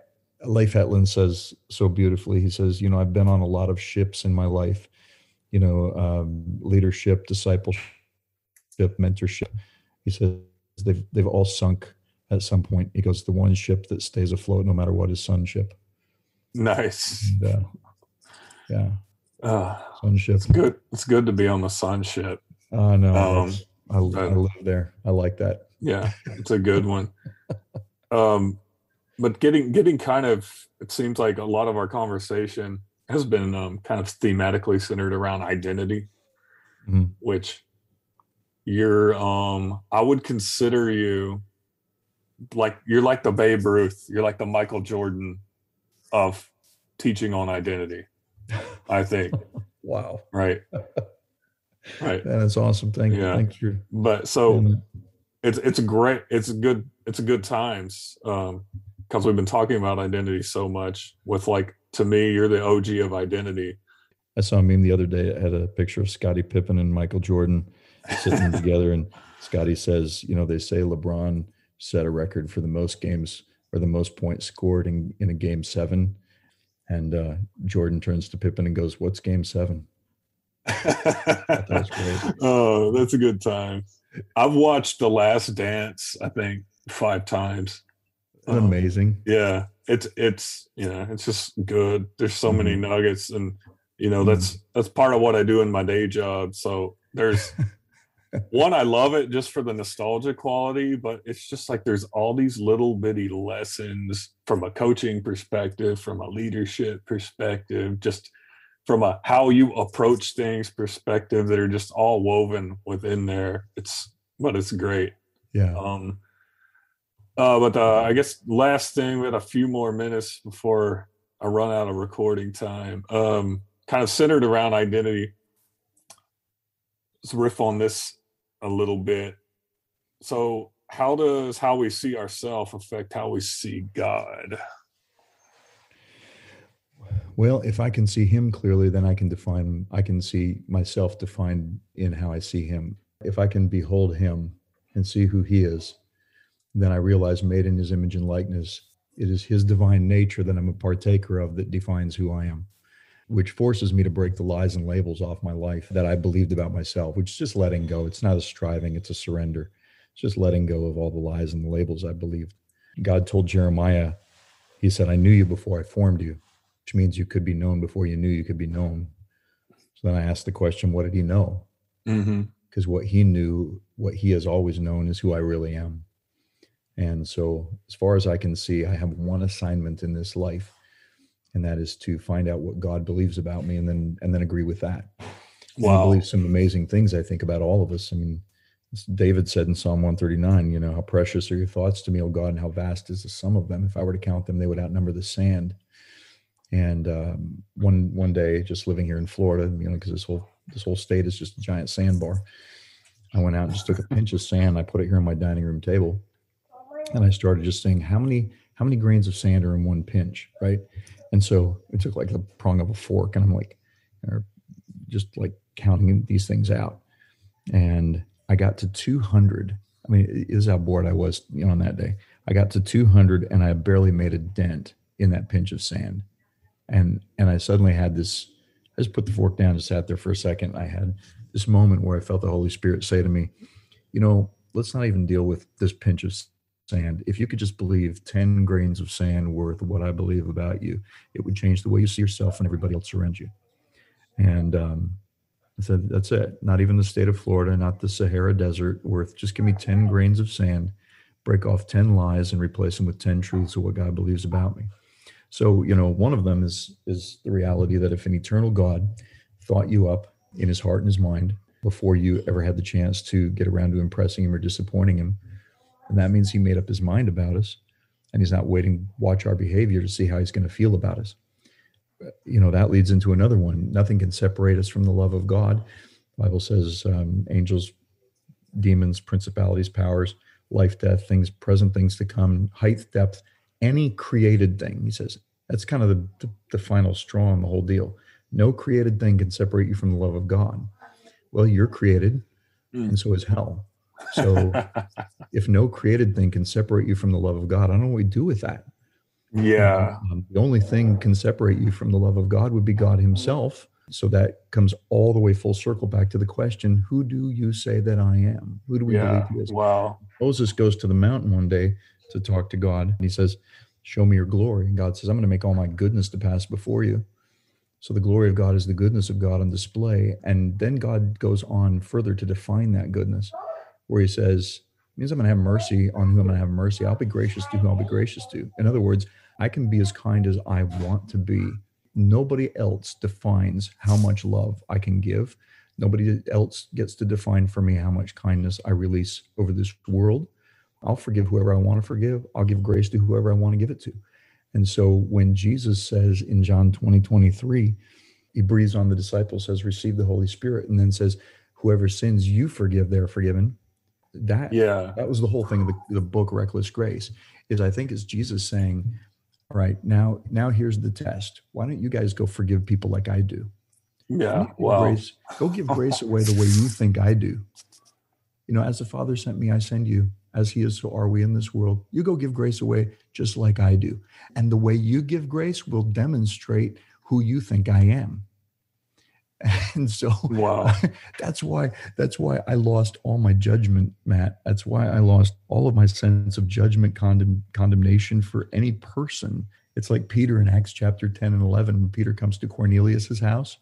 Leif Hetland says so beautifully. He says, you know, I've been on a lot of ships in my life, you know, um, leadership, discipleship, mentorship. He says they've they've all sunk at some point. He goes, the one ship that stays afloat no matter what is sonship. Nice. And, uh, yeah, Uh, sonship. it's good. It's good to be on the sun ship. Oh no, Um, that's- I, I live there. I like that. Yeah, it's a good one. (laughs) Um, but getting getting kind of it seems like a lot of our conversation has been um, kind of thematically centered around identity, Mhm. which you're um I would consider you like you're like the Babe Ruth, you're like the Michael Jordan of teaching on identity. I think, (laughs) Wow, right? Right. that is awesome. Thank you. Yeah. Thanks for But so it's it's a great it's a good it's a good times um because we've been talking about identity so much with like to me you're the og of identity I saw a meme the other day. It had a picture of Scottie Pippen and Michael Jordan sitting together, and Scottie says, "You know, they say LeBron set a record for the most games or the most points scored in, in a game seven. And uh, Jordan turns to Pippen and goes, "What's game seven? (laughs) oh that's a good time i've watched the last dance i think five times Um, amazing." yeah it's it's you know it's just good there's so many Mhm. nuggets and you know that's that's part of what i do in my day job so there's (laughs) one i love it just for the nostalgia quality but it's just like there's all these little bitty lessons from a coaching perspective from a leadership perspective just from a how you approach things perspective that are just all woven within there it's but it's great Yeah. um, uh, but uh, I guess last thing, we had a few more minutes before I run out of recording time. Um, kind of centered around identity. Let's riff on this a little bit. So, how does how we see ourselves affect how we see God? Well, if I can see him clearly, then I can define, I can see myself defined in how I see him. If I can behold him and see who he is, then I realize made in his image and likeness, it is his divine nature that I'm a partaker of that defines who I am, which forces me to break the lies and labels off my life that I believed about myself, which is just letting go. It's not a striving, it's a surrender. It's just letting go of all the lies and the labels I believed. God told Jeremiah, He said, I knew you before I formed you which means you could be known before you knew you could be known. So then I asked the question, what did he know? Mm-hmm. Because what he knew, what he has always known is who I really am. And so, as far as I can see, I have one assignment in this life, and that is to find out what God believes about me and then and then agree with that. Wow. believes some amazing things, I think, about all of us. I mean, David said in Psalm 139, you know, how precious are your thoughts to me, O God, and how vast is the sum of them. If I were to count them, they would outnumber the sand. And um, one one day, just living here in Florida, you know, because this whole this whole state is just a giant sandbar. I went out and just took a pinch of sand. I put it here on my dining room table, and I started just saying, how many how many grains of sand are in one pinch, right? And so it took like the prong of a fork, and I'm like, just like counting these things out, and I got to 200. I mean, is how bored I was, you know, on that day. I got to 200, and I barely made a dent in that pinch of sand and and I suddenly had this. I just put the fork down and sat there for a second. I had this moment where I felt the Holy Spirit say to me, "You know, let's not even deal with this pinch of sand. If you could just believe ten grains of sand worth what I believe about you, it would change the way you see yourself and everybody else around you." And um, I said, "That's it. Not even the state of Florida, not the Sahara Desert worth. Just give me ten grains of sand." Break off 10 lies and replace them with 10 truths of what God believes about me. So, you know, one of them is is the reality that if an eternal God thought you up in his heart and his mind before you ever had the chance to get around to impressing him or disappointing him, and that means he made up his mind about us and he's not waiting to watch our behavior to see how he's going to feel about us. You know, that leads into another one. Nothing can separate us from the love of God. The Bible says um, angels, demons, principalities, powers, life, death, things present, things to come, height, depth, any created thing. He says that's kind of the, the, the final straw in the whole deal. No created thing can separate you from the love of God. Well, you're created, Mm. and so is hell. So (laughs) if no created thing can separate you from the love of God, I don't know what we do with that. yeah. Um, the only thing can separate you from the love of God would be God Himself. So that comes all the way full circle back to the question: Who do you say that I am? Who do we Yeah. believe He is? Wow. Moses goes to the mountain one day to talk to God, and he says, "Show me your glory." And God says, "I'm going to make all my goodness to pass before you." So the glory of God is the goodness of God on display, and then God goes on further to define that goodness, where He says, "Means I'm going to have mercy on who I'm going to have mercy. I'll be gracious to who I'll be gracious to." In other words, I can be as kind as I want to be. Nobody else defines how much love I can give. Nobody else gets to define for me how much kindness I release over this world. I'll forgive whoever I want to forgive. I'll give grace to whoever I want to give it to. And so when Jesus says in John 20, 23, he breathes on the disciples, says, receive the Holy Spirit, and then says, whoever sins you forgive, they're forgiven. That Yeah. that was the whole thing of the, the book Reckless Grace, is I think is Jesus saying, All right, now now here's the test. Why don't you guys go forgive people like I do? Yeah. Wow. grace, go give grace (laughs) away the way you think I do. You know, as the Father sent me, I send you. As He is, so are we in this world. You go give grace away just like I do. And the way you give grace will demonstrate who you think I am. (laughs) And so Wow. (laughs) that's why that's why I lost all my judgment, Matt. That's why I lost all of my sense of judgment, condemn, condemnation for any person. It's like Peter in Acts chapter 10 and 11 when Peter comes to Cornelius's house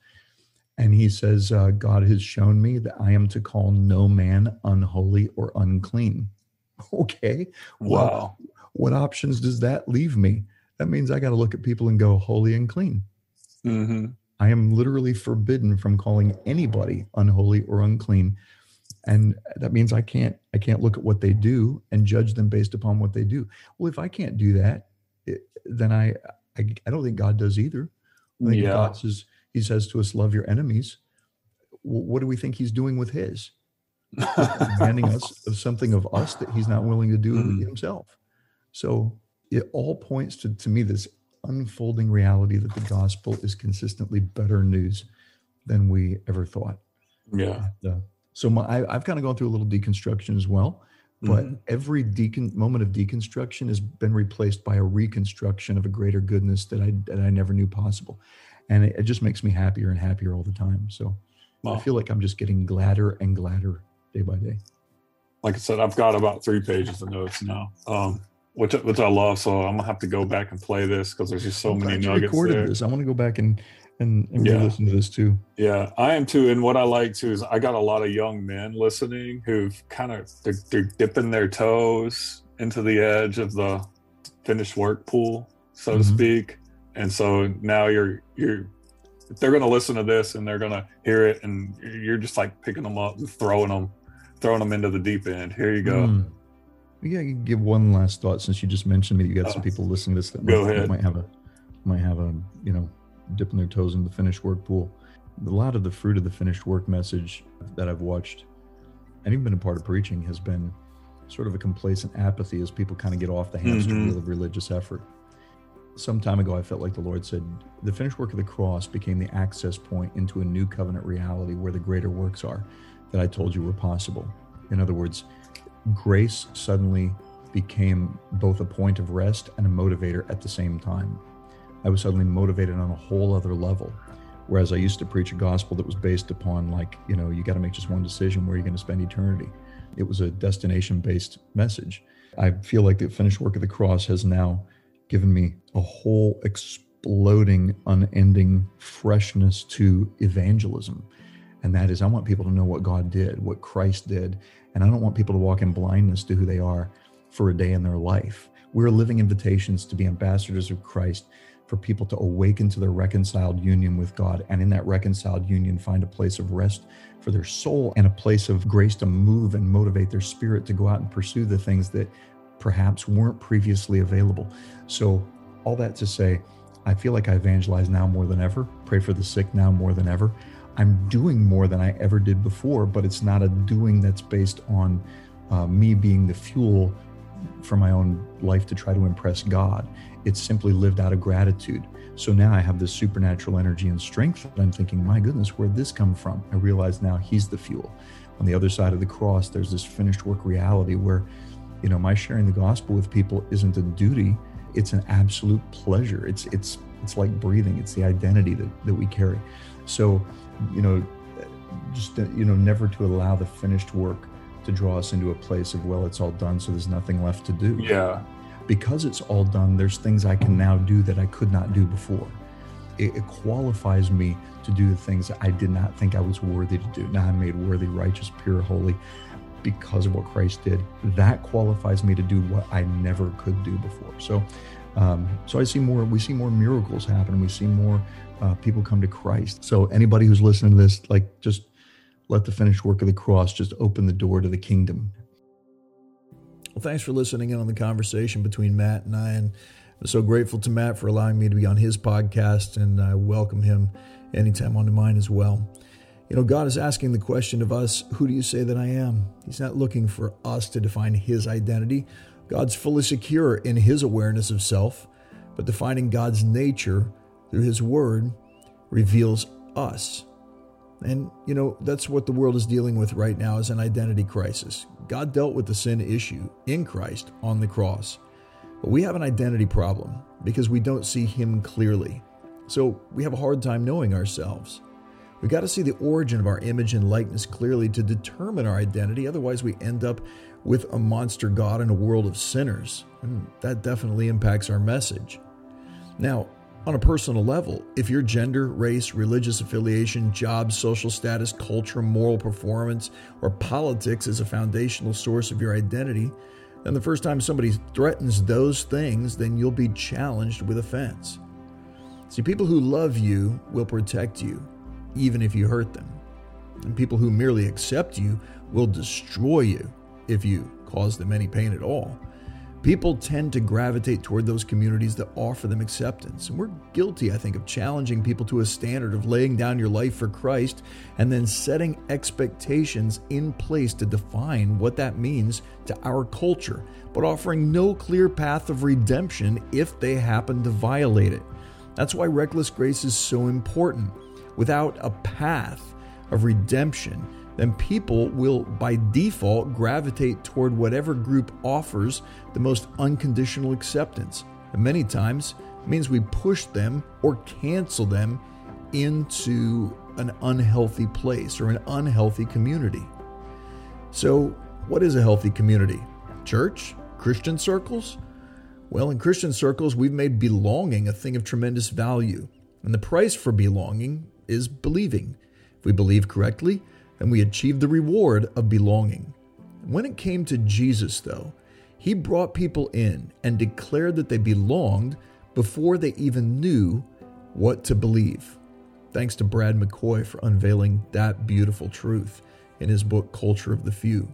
and he says, uh, God has shown me that I am to call no man unholy or unclean. (laughs) Okay. Well, Wow. what options does that leave me? That means I got to look at people and go holy and clean. hmm I am literally forbidden from calling anybody unholy or unclean. And that means I can't I can't look at what they do and judge them based upon what they do. Well, if I can't do that, it, then I, I I don't think God does either. I think Yeah. God says He says to us, "Love your enemies." W- What do we think He's doing with His? Demanding us of something of us that He's not willing to do Mhm. (laughs) Himself. So it all points to to me this unfolding reality that the gospel is consistently better news than we ever thought. yeah. Uh, so my, I, I've kind of gone through a little deconstruction as well, but Mhm. every decon, moment of deconstruction has been replaced by a reconstruction of a greater goodness that I that I never knew possible, and it, it just makes me happier and happier all the time. So I feel like I'm just getting gladder and gladder day by day. like I said, I've got about three pages of notes now, um, which which I love. So I'm gonna have to go back and play this because there's just so I'm many nuggets recorded there. this. I want to go back and and, and Yeah. listen to this too. Yeah, I am too. And what I like too is I got a lot of young men listening who've kind of they're, they're dipping their toes into the edge of the finished work pool, so to Mhm. speak. And so now you're you're they're going to listen to this and they're going to hear it, and you're just like picking them up and throwing them throwing them into the deep end. Here you go. Mm. Yeah, you give one last thought since you just mentioned me. You got some Uh, people listening to this that go might, ahead. might have a might have a you know dipping their toes in the finished work pool. A lot of the fruit of the finished work message that I've watched and even been a part of preaching has been sort of a complacent apathy as people kind of get off the hamster Mhm. wheel of religious effort. Some time ago, I felt like the Lord said, The finished work of the cross became the access point into a new covenant reality where the greater works are that I told you were possible. In other words, grace suddenly became both a point of rest and a motivator at the same time. I was suddenly motivated on a whole other level. Whereas I used to preach a gospel that was based upon, like, you know, you got to make just one decision where you're going to spend eternity. It was a destination based message. I feel like the finished work of the cross has now given me a whole exploding, unending freshness to evangelism. And that is, I want people to know what God did, what Christ did. And I don't want people to walk in blindness to who they are for a day in their life. We're living invitations to be ambassadors of Christ for people to awaken to their reconciled union with God and in that reconciled union find a place of rest for their soul and a place of grace to move and motivate their spirit to go out and pursue the things that perhaps weren't previously available. So, all that to say, I feel like I evangelize now more than ever, pray for the sick now more than ever. I'm doing more than I ever did before, but it's not a doing that's based on uh, me being the fuel for my own life to try to impress God. It's simply lived out of gratitude. So now I have this supernatural energy and strength that I'm thinking, my goodness, where'd this come from? I realize now He's the fuel. On the other side of the cross, there's this finished work reality where, you know, my sharing the gospel with people isn't a duty, it's an absolute pleasure. It's it's it's like breathing. It's the identity that, that we carry. So, you know, just you know, never to allow the finished work to draw us into a place of well, it's all done, so there's nothing left to do. Yeah. Because it's all done, there's things I can now do that I could not do before. It, it qualifies me to do the things that I did not think I was worthy to do. Now I'm made worthy, righteous, pure, holy because of what Christ did. That qualifies me to do what I never could do before. So, um, so I see more. We see more miracles happen. We see more uh, people come to Christ. So anybody who's listening to this, like, just let the finished work of the cross just open the door to the kingdom. Well, thanks for listening in on the conversation between Matt and I, and I'm so grateful to Matt for allowing me to be on his podcast, and I welcome him anytime onto mine as well. You know, God is asking the question of us, who do you say that I am? He's not looking for us to define his identity. God's fully secure in his awareness of self, but defining God's nature through his word reveals us. And, you know, that's what the world is dealing with right now is an identity crisis. God dealt with the sin issue in Christ on the cross. But we have an identity problem because we don't see him clearly. So we have a hard time knowing ourselves. We've got to see the origin of our image and likeness clearly to determine our identity. Otherwise, we end up with a monster God in a world of sinners. And that definitely impacts our message. Now, on a personal level, if your gender, race, religious affiliation, job, social status, culture, moral performance, or politics is a foundational source of your identity, then the first time somebody threatens those things, then you'll be challenged with offense. See, people who love you will protect you, even if you hurt them. And people who merely accept you will destroy you if you cause them any pain at all. People tend to gravitate toward those communities that offer them acceptance. And we're guilty, I think, of challenging people to a standard of laying down your life for Christ and then setting expectations in place to define what that means to our culture, but offering no clear path of redemption if they happen to violate it. That's why reckless grace is so important. Without a path of redemption, then people will by default gravitate toward whatever group offers the most unconditional acceptance. And many times means we push them or cancel them into an unhealthy place or an unhealthy community. So, what is a healthy community? Church? Christian circles? Well, in Christian circles, we've made belonging a thing of tremendous value. And the price for belonging is believing. If we believe correctly, then we achieve the reward of belonging. When it came to Jesus, though, he brought people in and declared that they belonged before they even knew what to believe. Thanks to Brad McCoy for unveiling that beautiful truth in his book, Culture of the Few.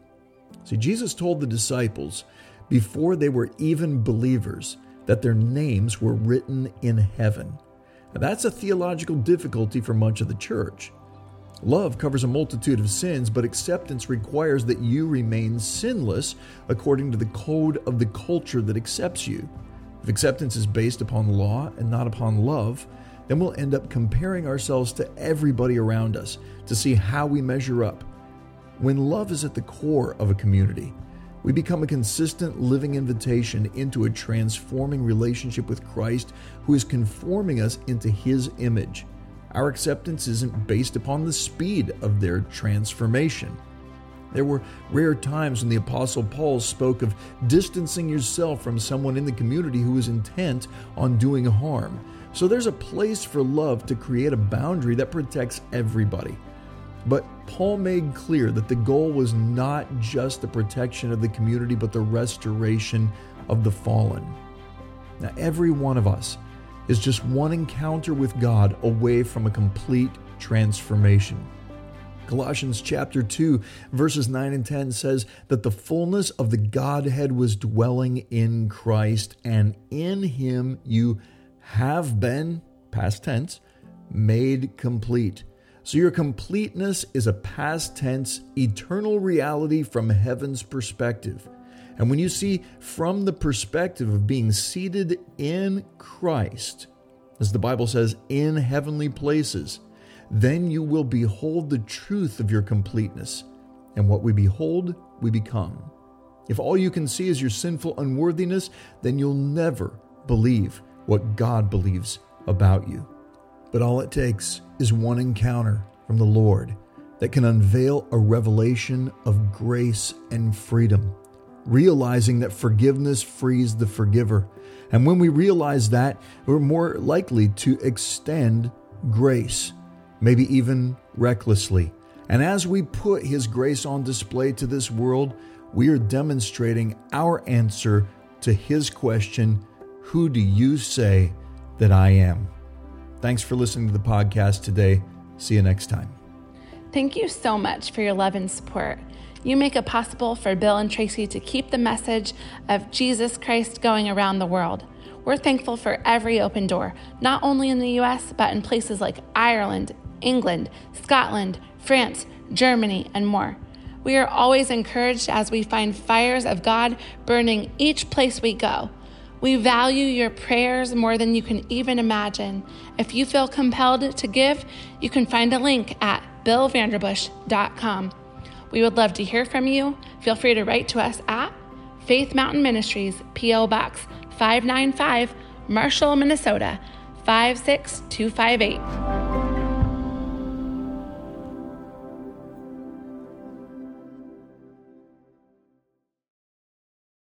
See, Jesus told the disciples before they were even believers that their names were written in heaven. Now, that's a theological difficulty for much of the church. Love covers a multitude of sins, but acceptance requires that you remain sinless according to the code of the culture that accepts you. If acceptance is based upon law and not upon love, then we'll end up comparing ourselves to everybody around us to see how we measure up. When love is at the core of a community, we become a consistent living invitation into a transforming relationship with Christ who is conforming us into His image. Our acceptance isn't based upon the speed of their transformation. There were rare times when the Apostle Paul spoke of distancing yourself from someone in the community who is intent on doing harm. So there's a place for love to create a boundary that protects everybody. But Paul made clear that the goal was not just the protection of the community, but the restoration of the fallen. Now, every one of us is just one encounter with God away from a complete transformation. Colossians chapter 2, verses 9 and 10 says that the fullness of the Godhead was dwelling in Christ, and in him you have been, past tense, made complete so your completeness is a past tense, eternal reality from heaven's perspective. And when you see from the perspective of being seated in Christ, as the Bible says, in heavenly places, then you will behold the truth of your completeness. And what we behold, we become. If all you can see is your sinful unworthiness, then you'll never believe what God believes about you. But all it takes is one encounter from the Lord that can unveil a revelation of grace and freedom, realizing that forgiveness frees the forgiver. And when we realize that, we're more likely to extend grace, maybe even recklessly. And as we put His grace on display to this world, we are demonstrating our answer to His question Who do you say that I am? Thanks for listening to the podcast today. See you next time. Thank you so much for your love and support. You make it possible for Bill and Tracy to keep the message of Jesus Christ going around the world. We're thankful for every open door, not only in the US, but in places like Ireland, England, Scotland, France, Germany, and more. We are always encouraged as we find fires of God burning each place we go. We value your prayers more than you can even imagine. If you feel compelled to give, you can find a link at billvanderbush.com. We would love to hear from you. Feel free to write to us at Faith Mountain Ministries, P.O. Box 595, Marshall, Minnesota 56258.